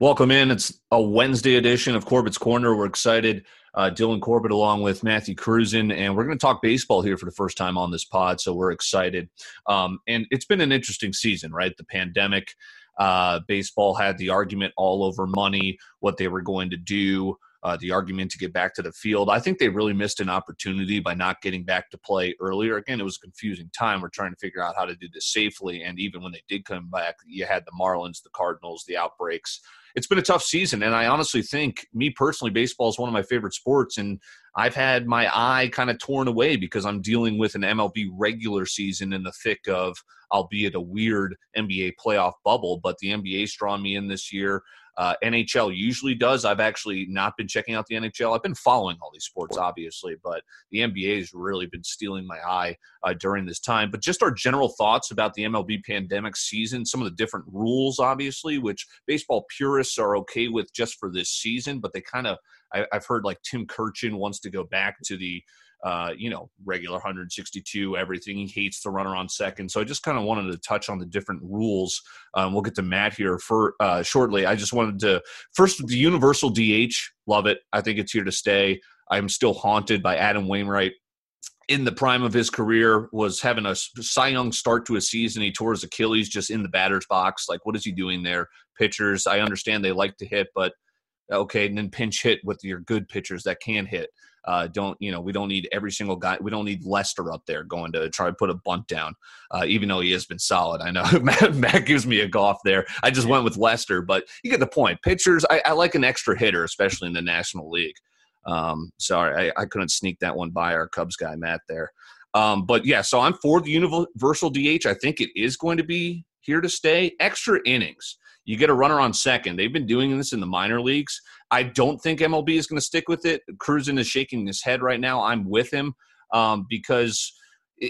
Welcome in. It's a Wednesday edition of Corbett's Corner. We're excited. Uh, Dylan Corbett along with Matthew Cruzen, and we're going to talk baseball here for the first time on this pod. So we're excited. Um, and it's been an interesting season, right? The pandemic, uh, baseball had the argument all over money, what they were going to do uh, the argument to get back to the field. I think they really missed an opportunity by not getting back to play earlier. Again, it was a confusing time. We're trying to figure out how to do this safely. And even when they did come back, you had the Marlins, the Cardinals, the outbreaks. It's been a tough season. And I honestly think, me personally, baseball is one of my favorite sports. And I've had my eye kind of torn away because I'm dealing with an MLB regular season in the thick of, albeit a weird NBA playoff bubble. But the NBA's drawn me in this year. Uh, NHL usually does. I've actually not been checking out the NHL. I've been following all these sports, obviously, but the NBA has really been stealing my eye uh, during this time. But just our general thoughts about the MLB pandemic season, some of the different rules, obviously, which baseball purists are okay with just for this season, but they kind of, I've heard like Tim Kurkjian wants to go back to the uh, you know, regular 162, everything. He hates the runner on second. So I just kind of wanted to touch on the different rules. Um, we'll get to Matt here for uh, shortly. I just wanted to first the universal DH. Love it. I think it's here to stay. I'm still haunted by Adam Wainwright. In the prime of his career, was having a Cy Young start to a season. He tore his Achilles just in the batter's box. Like, what is he doing there? Pitchers, I understand they like to hit, but okay, and then pinch hit with your good pitchers that can hit. Uh, don't you know? We don't need every single guy. We don't need Lester up there going to try to put a bunt down, uh, even though he has been solid. I know Matt, Matt, gives me a golf there. I just went with Lester, but you get the point. Pitchers, I, I like an extra hitter, especially in the National League. Um, sorry, I, I, couldn't sneak that one by our Cubs guy Matt there. Um, but yeah, so I'm for the universal DH. I think it is going to be here to stay. Extra innings. You get a runner on second. They've been doing this in the minor leagues. I don't think MLB is going to stick with it. Cruzen is shaking his head right now. I'm with him um, because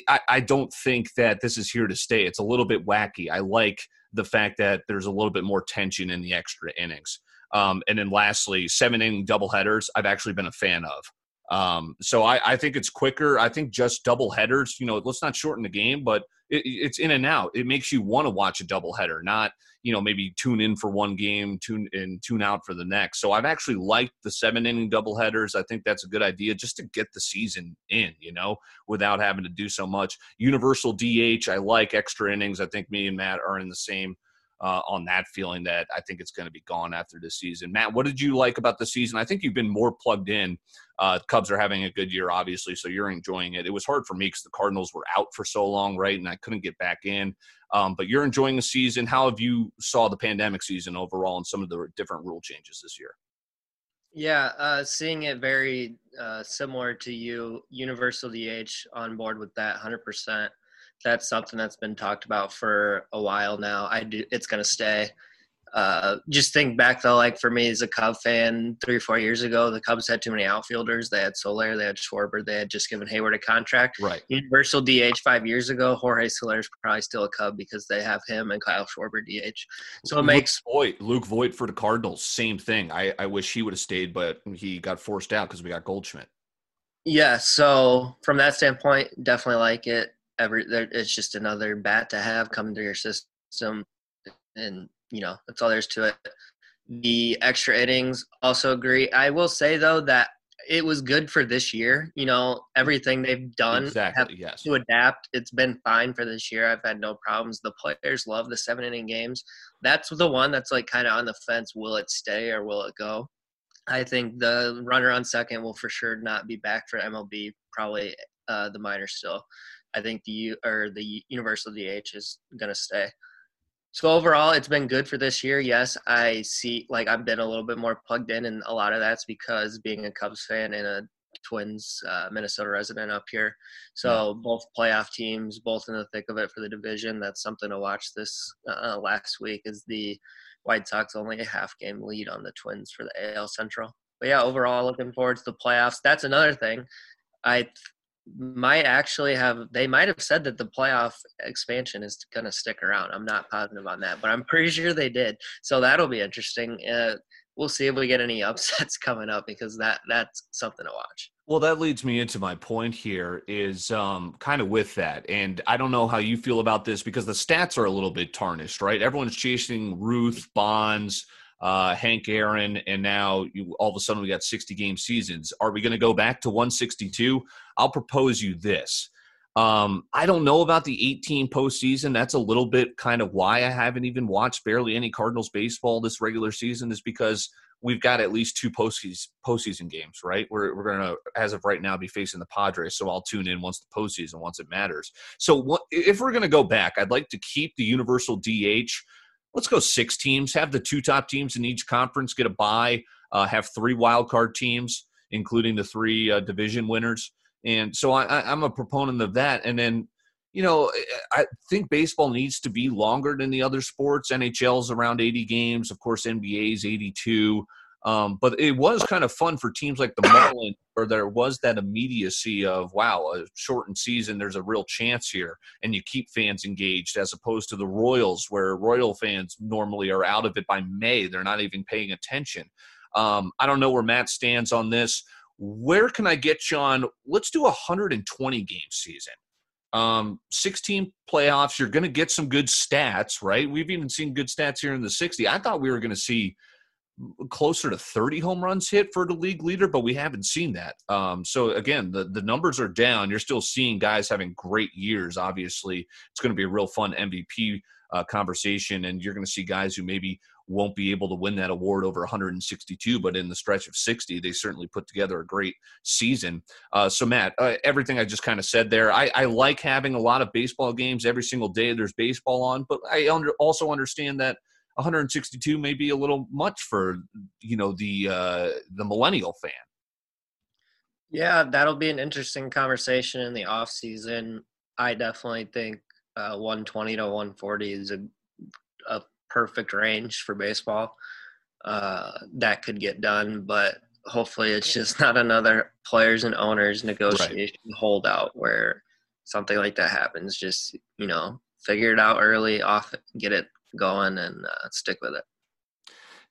I, I don't think that this is here to stay. It's a little bit wacky. I like the fact that there's a little bit more tension in the extra innings. Um, and then lastly, seven inning doubleheaders, I've actually been a fan of. Um, so I, I, think it's quicker. I think just double headers, you know, let's not shorten the game, but it, it's in and out. It makes you want to watch a double header, not, you know, maybe tune in for one game, tune in, tune out for the next. So I've actually liked the seven inning double headers. I think that's a good idea just to get the season in, you know, without having to do so much. Universal DH, I like extra innings. I think me and Matt are in the same uh, on that feeling that I think it's going to be gone after this season. Matt, what did you like about the season? I think you've been more plugged in. Uh, Cubs are having a good year, obviously, so you're enjoying it. It was hard for me because the Cardinals were out for so long, right, and I couldn't get back in. Um, but you're enjoying the season. How have you saw the pandemic season overall and some of the different rule changes this year? Yeah, uh, seeing it very uh, similar to you, Universal DH on board with that 100% that's something that's been talked about for a while now. I do. It's going to stay. Uh, just think back though, like for me as a Cub fan, three or four years ago, the Cubs had too many outfielders. They had Soler, they had Schwarber, they had just given Heyward a contract. Right. Universal DH five years ago, Jorge Soler is probably still a Cub because they have him and Kyle Schwarber DH. So it Luke makes Voit, Luke Voit for the Cardinals, same thing. I, I wish he would have stayed, but he got forced out because we got Goldschmidt. Yeah. So from that standpoint, definitely like it every it's just another bat to have coming through your system and you know that's all there's to it. The extra innings also agree i will say though that it was good for this year you know everything they've done exactly yes. to adapt. It's been fine for this year. I've had no problems. The players love the seven inning games. That's the one that's like kind of on the fence. Will it stay or will it go? I think the runner on second will for sure not be back for mlb probably uh, the minor still I think the U or the universal DH is going to stay. So overall, it's been good for this year. Yes, I see. Like I've been a little bit more plugged in, and a lot of that's because being a Cubs fan and a Twins uh, Minnesota resident up here. So yeah. both playoff teams, both in the thick of it for the division. That's something to watch this uh, last week. Is the White Sox only a half game lead on the Twins for the AL Central. But yeah, overall, looking forward to the playoffs. That's another thing. I might actually have they might have said that the playoff expansion is going to stick around. I'm not positive on that but i'm pretty sure they did. So that'll be interesting. Uh, we'll see if we get any upsets coming up because that that's something to watch. Well that leads me into my point here is um, kind of with that. And i don't know how you feel about this because the stats are a little bit tarnished right? Everyone's chasing ruth bonds uh, Hank Aaron, and now you, all of a sudden we got 60 game seasons. Are we going to go back to 162? I'll propose you this. Um, I don't know about the 18 postseason. That's a little bit kind of why I haven't even watched barely any Cardinals baseball this regular season, is because we've got at least two postseason postseason games, right? We're we're gonna, as of right now, be facing the Padres, so I'll tune in once the postseason, once it matters. So what, if we're gonna go back, I'd like to keep the universal DH. Let's go six teams. Have the two top teams in each conference get a bye. Uh, have three wild card teams, including the three uh, division winners. And so I, I'm a proponent of that. And then you know, I think baseball needs to be longer than the other sports. NHL's around 80 games, of course, NBA's 82. Um, but it was kind of fun for teams like the Marlins, where there was that immediacy of wow, a shortened season, there's a real chance here, and you keep fans engaged, as opposed to the Royals, where Royal fans normally are out of it by May, they're not even paying attention. Um, I don't know where Matt stands on this. Where can I get you on? Let's do a 120 game season um, 16 playoffs, you're going to get some good stats, right? We've even seen good stats here in the 60. I thought we were going to see closer to 30 home runs hit for the league leader, but we haven't seen that. Um, so again, the, the numbers are down. You're still seeing guys having great years. Obviously, it's going to be a real fun MVP uh, conversation, and you're going to see guys who maybe won't be able to win that award over 162, but in the stretch of 60, they certainly put together a great season. Uh, so, Matt, uh, everything I just kind of said there, I, I, like having a lot of baseball games every single day. There's baseball on, but I under, also understand that 162 may be a little much for you know the uh, the millennial fan. Yeah, that'll be an interesting conversation in the off season. I definitely think uh, 120 to 140 is a, a perfect range for baseball. Uh, that could get done, but hopefully it's just not another players and owners negotiation right. holdout where something like that happens. Just you know, figure it out early, off, get it going, and uh, stick with it.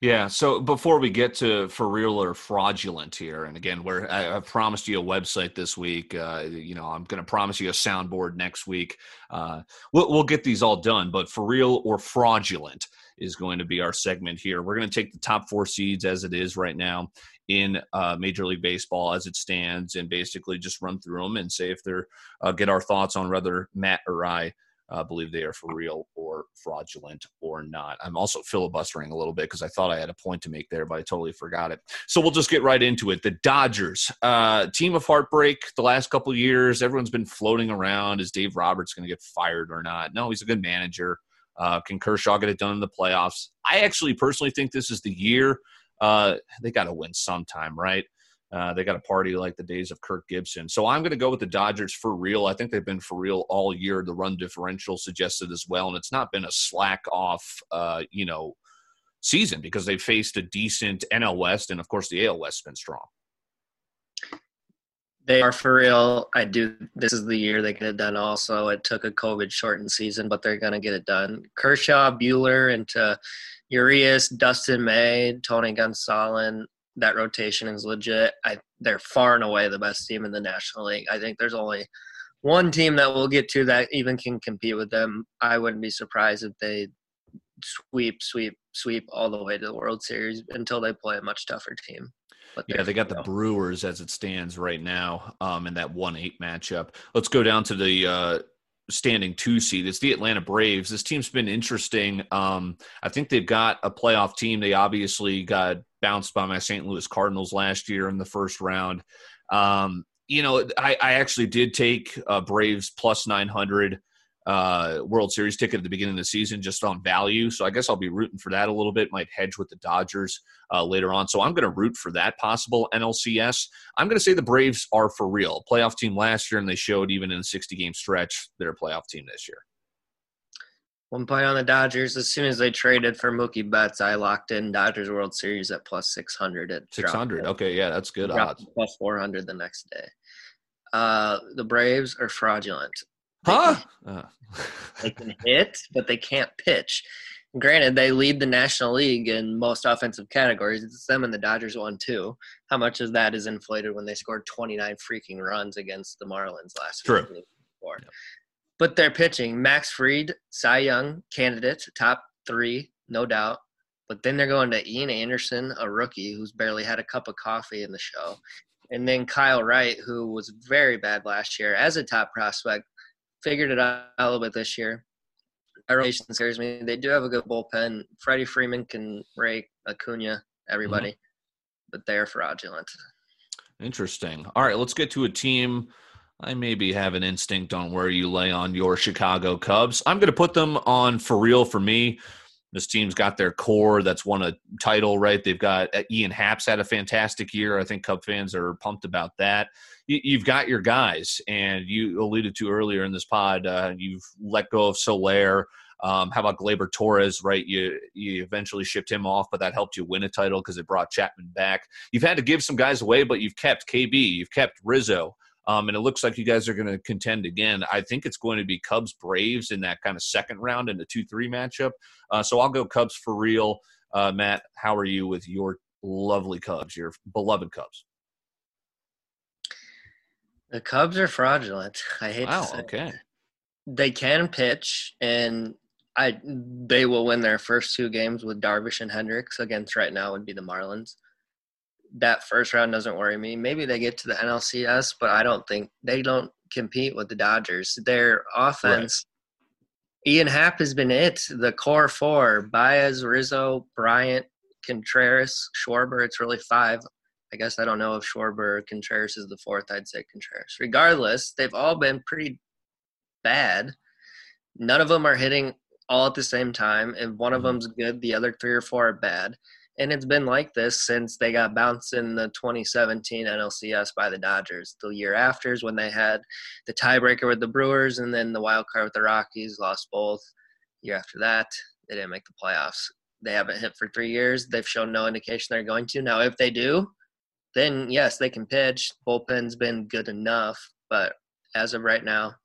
Yeah. So before we get to for real or fraudulent here, and again, where I, I promised you a website this week. Uh, you know, I'm going to promise you a soundboard next week. Uh, we'll, we'll get these all done, but for real or fraudulent is going to be our segment here. We're going to take the top four seeds as it is right now in uh, Major League Baseball as it stands, and basically just run through them and say if they're uh, get our thoughts on whether Matt or I uh, believe they are for real or fraudulent or not. I'm also filibustering a little bit because I thought I had a point to make there, but I totally forgot it. So we'll just get right into it. The Dodgers, uh, team of heartbreak. The last couple years, everyone's been floating around: is Dave Roberts going to get fired or not? No, he's a good manager. Uh, can Kershaw get it done in the playoffs? I actually personally think this is the year. Uh, they got to win sometime, right? Uh, they got a party like the days of Kirk Gibson. So I'm going to go with the Dodgers for real. I think they've been for real all year. The run differential suggested as well, and it's not been a slack off, uh, you know, season because they faced a decent NL West, and of course the AL West has been strong. They are for real. I do. This is the year they get it done. Also, it took a COVID shortened season, but they're going to get it done. Kershaw, Buehler, into Urias, Dustin May, Tony Gonsolin that rotation is legit. I they're far and away the best team in the National League. I think there's only one team that we'll get to that even can compete with them. I wouldn't be surprised if they sweep, sweep, sweep all the way to the World Series until they play a much tougher team. But yeah, they got the Brewers as it stands right now um, in that one eight matchup. Let's go down to the uh, standing two seed. It's the Atlanta Braves. This team's been interesting. Um, I think they've got a playoff team. They obviously got bounced by my St. Louis Cardinals last year in the first round. Um, you know, I, I, actually did take uh, Braves plus 900 uh, World Series ticket at the beginning of the season just on value. So I guess I'll be rooting for that a little bit. Might hedge with the Dodgers uh, later on. So I'm going to root for that possible NLCS. I'm going to say the Braves are for real. Playoff team last year, and they showed even in a 60 game stretch they're a playoff team this year. One point on the Dodgers. As soon as they traded for Mookie Betts, I locked in Dodgers World Series at plus 600. At 600. Okay, yeah, that's good odds. Plus 400 the next day. Uh, the Braves are fraudulent. Huh? They can, uh. they can hit, but they can't pitch. Granted, they lead the National League in most offensive categories. It's them and the Dodgers won too. How much of that is inflated when they scored 29 freaking runs against the Marlins last True. week? Yep. But they're pitching. Max Fried, Cy Young candidate, top three, no doubt. But then they're going to Ian Anderson, a rookie who's barely had a cup of coffee in the show. And then Kyle Wright, who was very bad last year as a top prospect, figured it out a little bit this year. That rotation scares me. They do have a good bullpen. Freddie Freeman can rake Acuna, everybody, mm-hmm. but they're fraudulent. Interesting. All right, let's get to a team. I maybe have an instinct on where you lay on your Chicago Cubs. I'm going to put them on for real for me. This team's got their core that's won a title, right? They've got uh, Ian Happ's had a fantastic year. I think Cub fans are pumped about that. You've got your guys, and you alluded to earlier in this pod, uh, you've let go of Soler. Um, how about Gleyber Torres? Right, you you eventually shipped him off, but that helped you win a title because it brought Chapman back. You've had to give some guys away, but you've kept KB, you've kept Rizzo, um, and it looks like you guys are going to contend again. I think it's going to be Cubs Braves in that kind of second round in the two three matchup. Uh, so I'll go Cubs for real. Uh, Matt, how are you with your lovely Cubs, your beloved Cubs? The Cubs are fraudulent. I hate wow, to say. Okay. They can pitch, and I they will win their first two games with Darvish and Hendricks against right now would be the Marlins. That first round doesn't worry me. Maybe they get to the NLCS, but I don't think they don't compete with the Dodgers. Their offense, right. Ian Happ has been it. The core four: Baez, Rizzo, Bryant, Contreras, Schwarber. It's really five. I guess I don't know if Schwarber or Contreras is the fourth. I'd say Contreras. Regardless, they've all been pretty bad. None of them are hitting all at the same time, and one of mm-hmm. them's good, the other three or four are bad. And it's been like this since they got bounced in the 2017 NLCS by the Dodgers. The year after is when they had the tiebreaker with the Brewers, and then the wild card with the Rockies, lost both. Year after that, they didn't make the playoffs. They haven't hit for three years. They've shown no indication they're going to. Now, if they do, then yes, they can pitch. Bullpen's been good enough, but as of right now,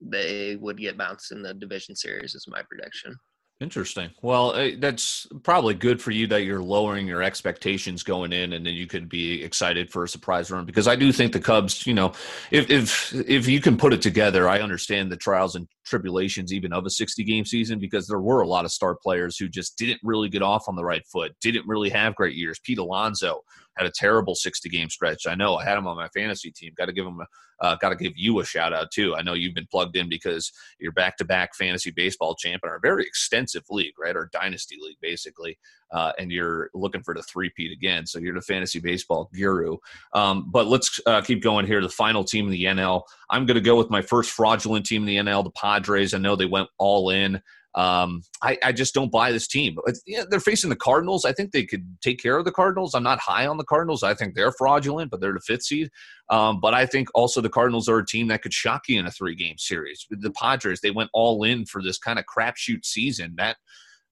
they would get bounced in the division series is my prediction. Interesting. Well, uh, that's probably good for you that you're lowering your expectations going in, and then you could be excited for a surprise run. Because I do think the Cubs, you know, if if if you can put it together, I understand the trials and tribulations even of a 60 game season because there were a lot of star players who just didn't really get off on the right foot, didn't really have great years. Pete Alonso had a terrible 60 game stretch. I know I had him on my fantasy team. Got to give him, uh, got to give you a shout out too. I know you've been plugged in because you're back to back fantasy baseball champ in our very extensive league, right? Our dynasty league, basically. Uh, and you're looking for the three-peat again. So you're the fantasy baseball guru. Um, but let's uh, keep going here. The final team in the NL. I'm going to go with my first fraudulent team in the NL, the Padres. I know they went all in. Um, I, I, just don't buy this team. Yeah, they're facing the Cardinals. I think they could take care of the Cardinals. I'm not high on the Cardinals. I think they're fraudulent, but they're the fifth seed. Um, but I think also the Cardinals are a team that could shock you in a three game series. The Padres, they went all in for this kind of crapshoot season. That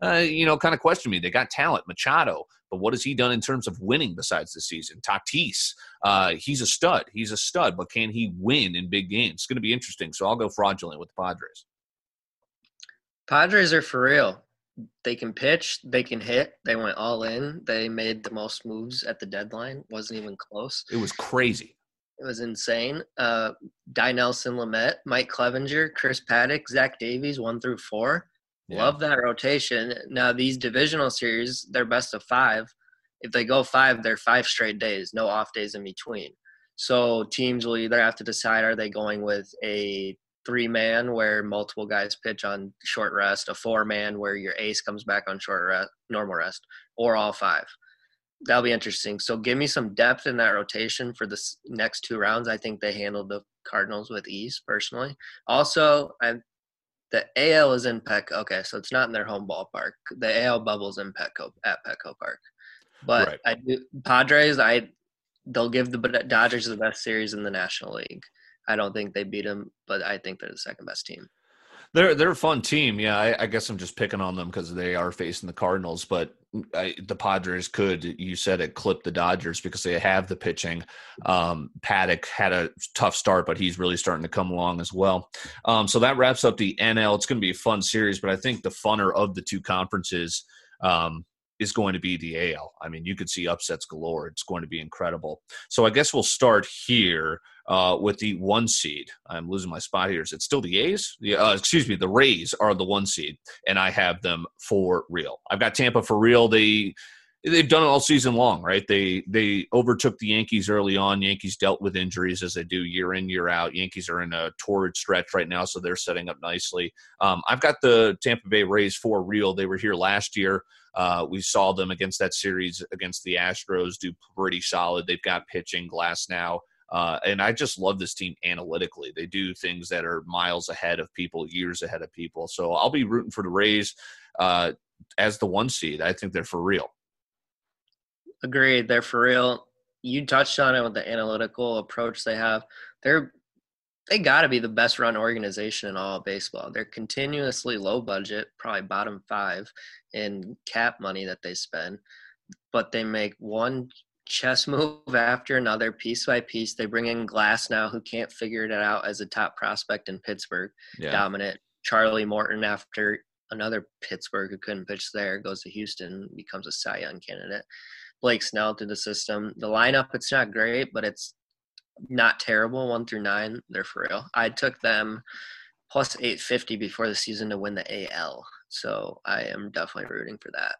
uh, you know, kind of question me. They got talent, Machado, but what has he done in terms of winning besides this season? Tatis, uh, he's a stud. He's a stud, but can he win in big games? It's going to be interesting. So I'll go fraudulent with the Padres. Padres are for real. They can pitch, they can hit. They went all in. They made the most moves at the deadline. wasn't even close. It was crazy. It was insane. Uh, Dinelson Lamet, Mike Clevinger, Chris Paddack, Zach Davies, one through four. Yeah. Love that rotation. Now these divisional series, they're best of five. If they go five, they're five straight days, no off days in between. So teams will either have to decide are they going with a three man where multiple guys pitch on short rest, a four man where your ace comes back on short rest, normal rest, or all five. That'll be interesting. So give me some depth in that rotation for the next two rounds. I think they handled the Cardinals with ease personally. Also, I the AL is in Petco. Okay, so it's not in their home ballpark. The AL bubble's in Petco at Petco Park. But right. I do Padres. I they'll give the Dodgers the best series in the National League. I don't think they beat them, but I think they're the second best team. They're they're a fun team. Yeah, I, I guess I'm just picking on them because they are facing the Cardinals. But I, the Padres could, you said it, clip the Dodgers because they have the pitching. Um, Paddack had a tough start, but he's really starting to come along as well. Um, so that wraps up the NL. It's going to be a fun series, but I think the funner of the two conferences. Um, is going to be the AL. I mean, you could see upsets galore. It's going to be incredible. So I guess we'll start here uh, with the one seed. I'm losing my spot here. Is it still the A's? Uh, excuse me. The Rays are the one seed, and I have them for real. I've got Tampa for real. They they've done it all season long, right? They they overtook the Yankees early on. Yankees dealt with injuries as they do year in year out. Yankees are in a torrid stretch right now, so they're setting up nicely. Um, I've got the Tampa Bay Rays for real. They were here last year. Uh, we saw them against that series against the Astros do pretty solid. They've got pitching Glasnow. Uh, and I just love this team analytically. They do things that are miles ahead of people, years ahead of people. So I'll be rooting for the Rays uh, as the one seed. I think they're for real. Agreed. They're for real. You touched on it with the analytical approach they have. They're they got to be the best run organization in all of baseball. They're continuously low budget, probably bottom five in cap money that they spend, but they make one chess move after another, piece by piece. They bring in Glasnow, who can't figure it out as a top prospect in Pittsburgh, yeah. dominant. Charlie Morton, after another Pittsburgh who couldn't pitch there, goes to Houston, becomes a Cy Young candidate. Blake Snell through the system. The lineup, it's not great, but it's not terrible. One through nine, they're for real. I took them plus 850 before the season to win the AL. So I am definitely rooting for that.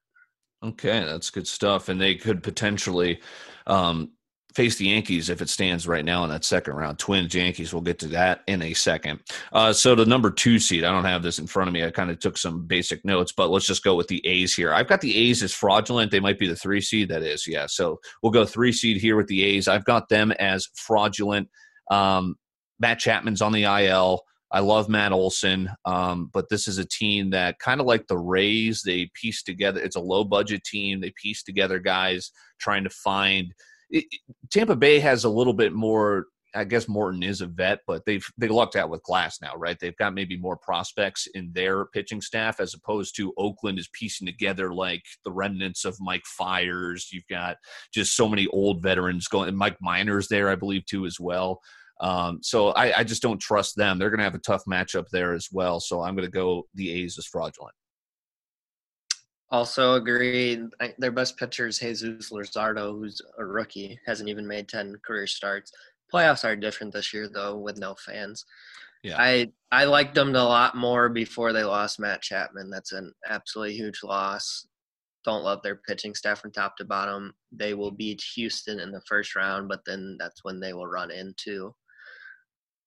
Okay, that's good stuff. And they could potentially um, face the Yankees if it stands right now in that second round. Twins, Yankees, we'll get to that in a second. Uh, so the number two seed, I don't have this in front of me. I kind of took some basic notes, but let's just go with the A's here. I've got the A's as fraudulent. They might be the three seed. That is, yeah. So we'll go three seed here with the A's. I've got them as fraudulent. Um, Matt Chapman's on the IL. I love Matt Olson, um, but this is a team that kind of like the Rays, they piece together. It's a low budget team. They piece together guys trying to find – it, Tampa Bay has a little bit more. I guess Morton is a vet, but they've they lucked out with Glasnow, right? They've got maybe more prospects in their pitching staff as opposed to Oakland is piecing together like the remnants of Mike Fiers. You've got just so many old veterans going. And Mike Minor's there, I believe, too, as well. Um, so I, I, just don't trust them. They're going to have a tough matchup there as well. So I'm going to go the A's as fraudulent. Also agree. Their best pitcher is Jesus Luzardo, who's a rookie, hasn't even made ten career starts. Playoffs are different this year though, with no fans. Yeah. I I liked them a lot more before they lost Matt Chapman. That's an absolutely huge loss. Don't love their pitching staff from top to bottom. They will beat Houston in the first round, but then that's when they will run into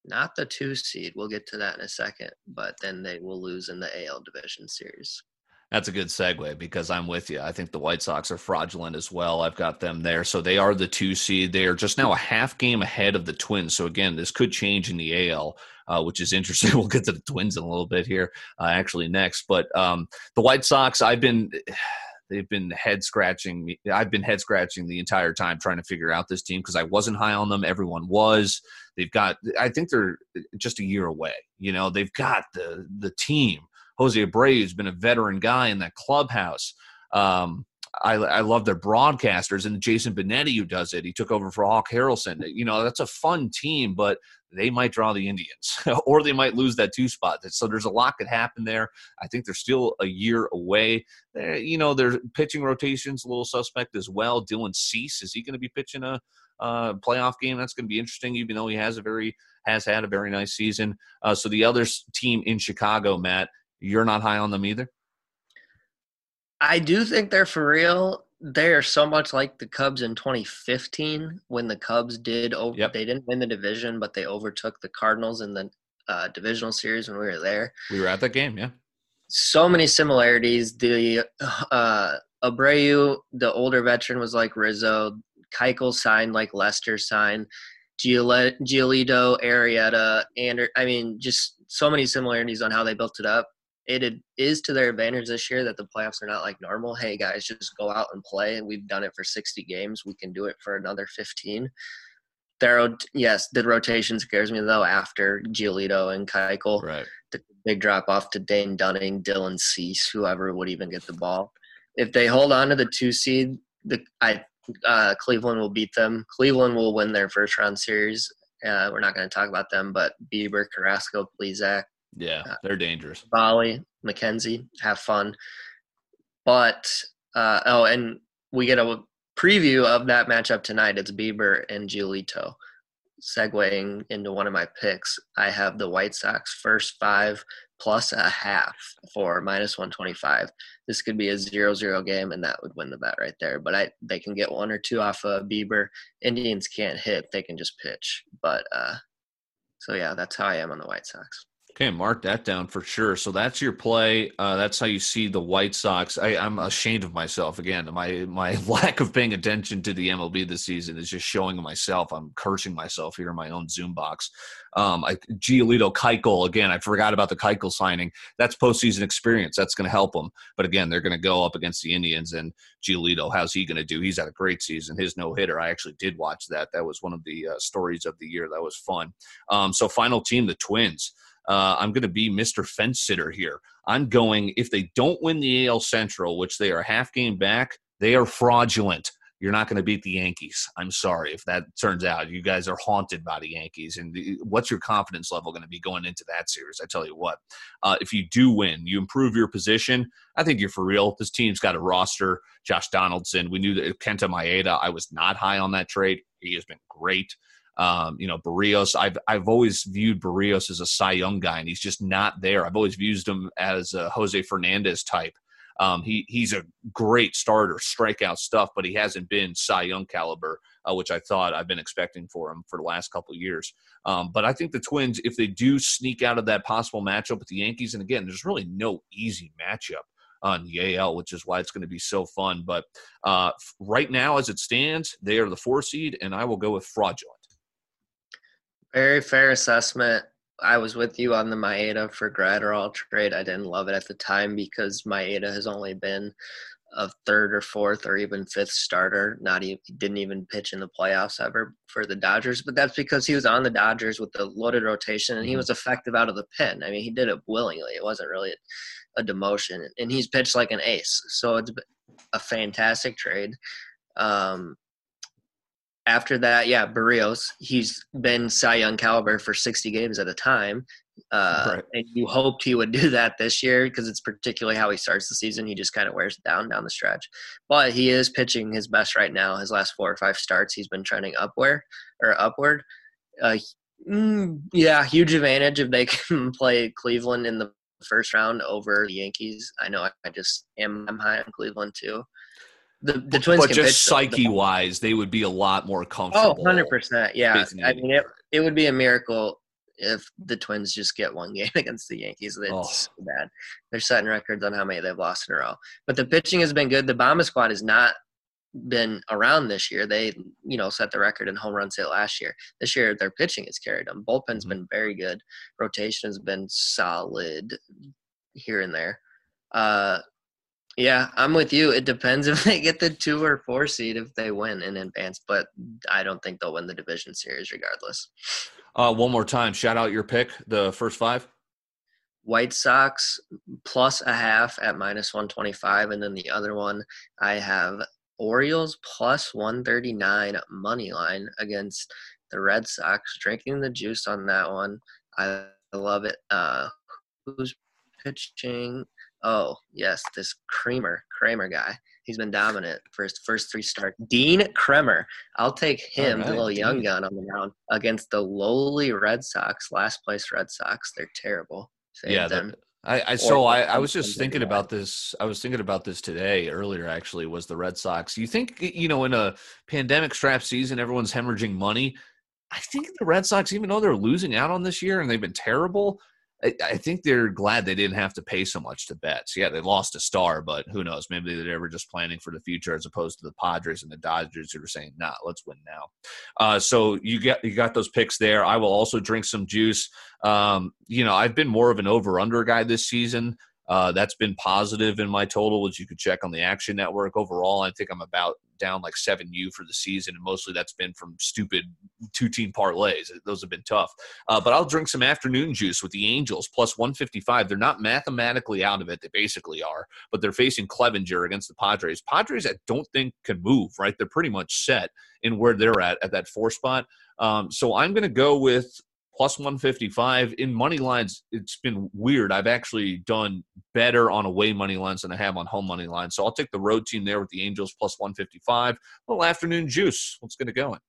not the two seed. We'll get to that in a second, but then they will lose in the AL division series. That's a good segue because I'm with you. I think the White Sox are fraudulent as well. I've got them there. So they are the two seed. They are just now a half game ahead of the Twins. So again, this could change in the AL, uh, which is interesting. we'll get to the Twins in a little bit here, uh, actually, next. But um, the White Sox, I've been. They've been head scratching me. I've been head scratching the entire time trying to figure out this team because I wasn't high on them. Everyone was. They've got. I think they're just a year away. You know, they've got the the team Jose Abreu has been a veteran guy in that clubhouse. Um, I, I, love their broadcasters and Jason Benetti who does it. He took over for Hawk Harrelson. You know, that's a fun team, but they might draw the Indians or they might lose that two spot. So there's a lot could happen there. I think they're still a year away. You know, their pitching rotation's a little suspect as well. Dylan Cease, is he going to be pitching a playoff game? That's going to be interesting, even though he has a very has had a very nice season. Uh, so the other team in Chicago, Matt, you're not high on them either? I do think they're for real. They are so much like the Cubs in 2015 when the Cubs did over. Yep. They didn't win the division, but they overtook the Cardinals in the uh, divisional series when we were there. We were at that game, yeah. So many similarities. The uh, Abreu, the older veteran, was like Rizzo. Keuchel signed like Lester signed. Giolito, Arrieta, and I mean, just so many similarities on how they built it up it is to their advantage this year that the playoffs are not like normal. Hey guys, just go out and play. We've done it for 60 games. We can do it for another 15. There, yes, the rotation scares me though. After Giolito and Keuchel, right? The big drop off to Dane Dunning, Dylan Cease, whoever would even get the ball. If they hold on to the two seed, the I uh, Cleveland will beat them. Cleveland will win their first round series. Uh, we're not going to talk about them, but Bieber, Carrasco, Plesac, yeah, they're dangerous. Bali, McKenzie, have fun. But Uh, oh, and we get a preview of that matchup tonight. It's Bieber and Giolito. Segueing into one of my picks, I have the White Sox first five plus a half for minus 125. This could be a 0-0 game, and that would win the bet right there. But I they can get one or two off of Bieber. Indians can't hit; they can just pitch. But uh, so yeah, that's how I am on the White Sox. Okay, mark that down for sure. So that's your play. Uh, that's how you see the White Sox. I, am ashamed of myself again. My my lack of paying attention to the MLB this season is just showing myself. I'm cursing myself here in my own Zoom box. Um, I, Giolito Keuchel again. I forgot about the Keuchel signing. That's postseason experience. That's going to help them. But again, they're going to go up against the Indians and Giolito. How's he going to do? He's had a great season. His no hitter. I actually did watch that. That was one of the uh, stories of the year. That was fun. Um, so final team, the Twins uh, I'm going to be Mr. Fence Sitter here. I'm going, if they don't win the AL Central, which they are half game back, they are fraudulent. You're not going to beat the Yankees. I'm sorry if that turns out. You guys are haunted by the Yankees. And the, what's your confidence level going to be going into that series? I tell you what, uh, if you do win, you improve your position. I think you're for real. This team's got a roster. Josh Donaldson. We knew that Kenta Maeda. I was not high on that trade. He has been great. Um, you know, Berrios, I've I've always viewed Berrios as a Cy Young guy, and he's just not there. I've always viewed him as a Jose Fernandez type. Um, he he's a great starter, strikeout stuff, but he hasn't been Cy Young caliber, uh, which I thought I've been expecting for him for the last couple years. Um, but I think the Twins, if they do sneak out of that possible matchup with the Yankees, and again, there's really no easy matchup on the AL, which is why it's going to be so fun. But uh, right now, as it stands, they are the four seed, and I will go with fraudulent. Very fair assessment. I was with you on the Maeda for Graterol trade. I didn't love it at the time because Maeda has only been a third or fourth or even fifth starter. Not even didn't even pitch in the playoffs ever for the Dodgers, but that's because he was on the Dodgers with the loaded rotation and he mm-hmm. was effective out of the pen. I mean, he did it willingly. It wasn't really a demotion, and he's pitched like an ace. So it's a fantastic trade. Um, after that, yeah, Berrios, he's been Cy Young caliber for 60 games at a time. Uh, right. And you hoped he would do that this year because it's particularly how he starts the season. He just kind of wears it down down the stretch. But he is pitching his best right now. His last four or five starts, he's been trending upward or upward. Uh, mm, yeah, huge advantage if they can play Cleveland in the first round over the Yankees. I know I, I just am I'm high on Cleveland too the, the Twins, but just psyche wise, they would be a lot more comfortable. Oh, 100 percent. Yeah, I mean, it, it would be a miracle if the Twins just get one game against the Yankees. It's oh. so bad. They're setting records on how many they've lost in a row. But the pitching has been good. The Bomba squad has not been around this year. They, you know, set the record in home runs hit last year. This year, their pitching has carried them. Bullpen's mm-hmm. been very good. Rotation has been solid here and there. Uh, yeah, I'm with you. It depends if they get the two or four seed if they win in advance, but I don't think they'll win the division series regardless. Uh, one more time, shout out your pick, the first five. White Sox plus a half at minus 125, and then the other one I have Orioles plus 139 money line against the Red Sox. Drinking the juice on that one. I love it. Uh, who's pitching? Oh, yes, this Kremer, Kramer guy. He's been dominant for his first three starts. Dean Kremer. I'll take him, right, the little Dean. young gun on the mound, against the lowly Red Sox, last place Red Sox. They're terrible. Save yeah, them. I, I so I, I was just thinking about this. I was thinking about this today earlier. Actually, was the Red Sox? You think you know in a pandemic strap season, everyone's hemorrhaging money. I think the Red Sox, even though they're losing out on this year and they've been terrible, I, think they're glad they didn't have to pay so much to Betts. Yeah, they lost a star, but who knows? Maybe they were just planning for the future as opposed to the Padres and the Dodgers who were saying, "Nah, let's win now." Uh, so you got you got those picks there. I will also drink some juice. Um, you know, I've been more of an over under guy this season. Uh, that's been positive in my total, which you could check on the Action Network. Overall, I think I'm about down like seven U for the season, and mostly that's been from stupid two team parlays. Those have been tough. Uh, but I'll drink some afternoon juice with the Angels plus 155. They're not mathematically out of it. They basically are, but they're facing Clevinger against the Padres. Padres, I don't think can move. Right, they're pretty much set in where they're at at that four spot. Um, so I'm going to go with plus 155 in money lines. It's been weird. I've actually done better on away money lines than i have on home money lines. So i'll take the road team there with the angels plus 155 a little afternoon juice. Let's get it going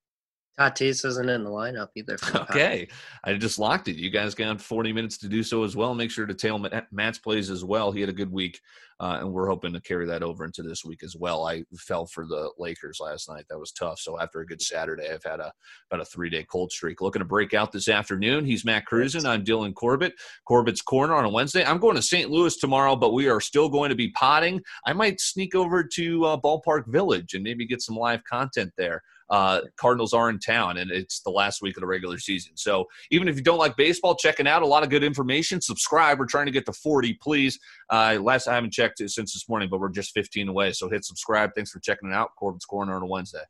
Tatis isn't in the lineup either. Okay, I just locked it. You guys got 40 minutes to do so as well. Make sure to tail Matt's plays as well. He had a good week, uh, and we're hoping to carry that over into this week as well. I fell for the Lakers last night. That was tough. So after a good Saturday, I've had a about a three day cold streak. Looking to break out this afternoon. He's Matt Cruzen. I'm Dylan Corbett. Corbett's Corner on a Wednesday. I'm going to St. Louis tomorrow, but we are still going to be potting. I might sneak over to uh, Ballpark Village and maybe get some live content there uh, Cardinals are in town, and it's the last week of the regular season. So even if you don't like baseball, checking out a lot of good information. Subscribe. We're trying to get to 40, please. Uh, last I haven't checked it since this morning, but we're just 15 away. So hit subscribe. Thanks for checking it out. Corbett's Corner on a Wednesday.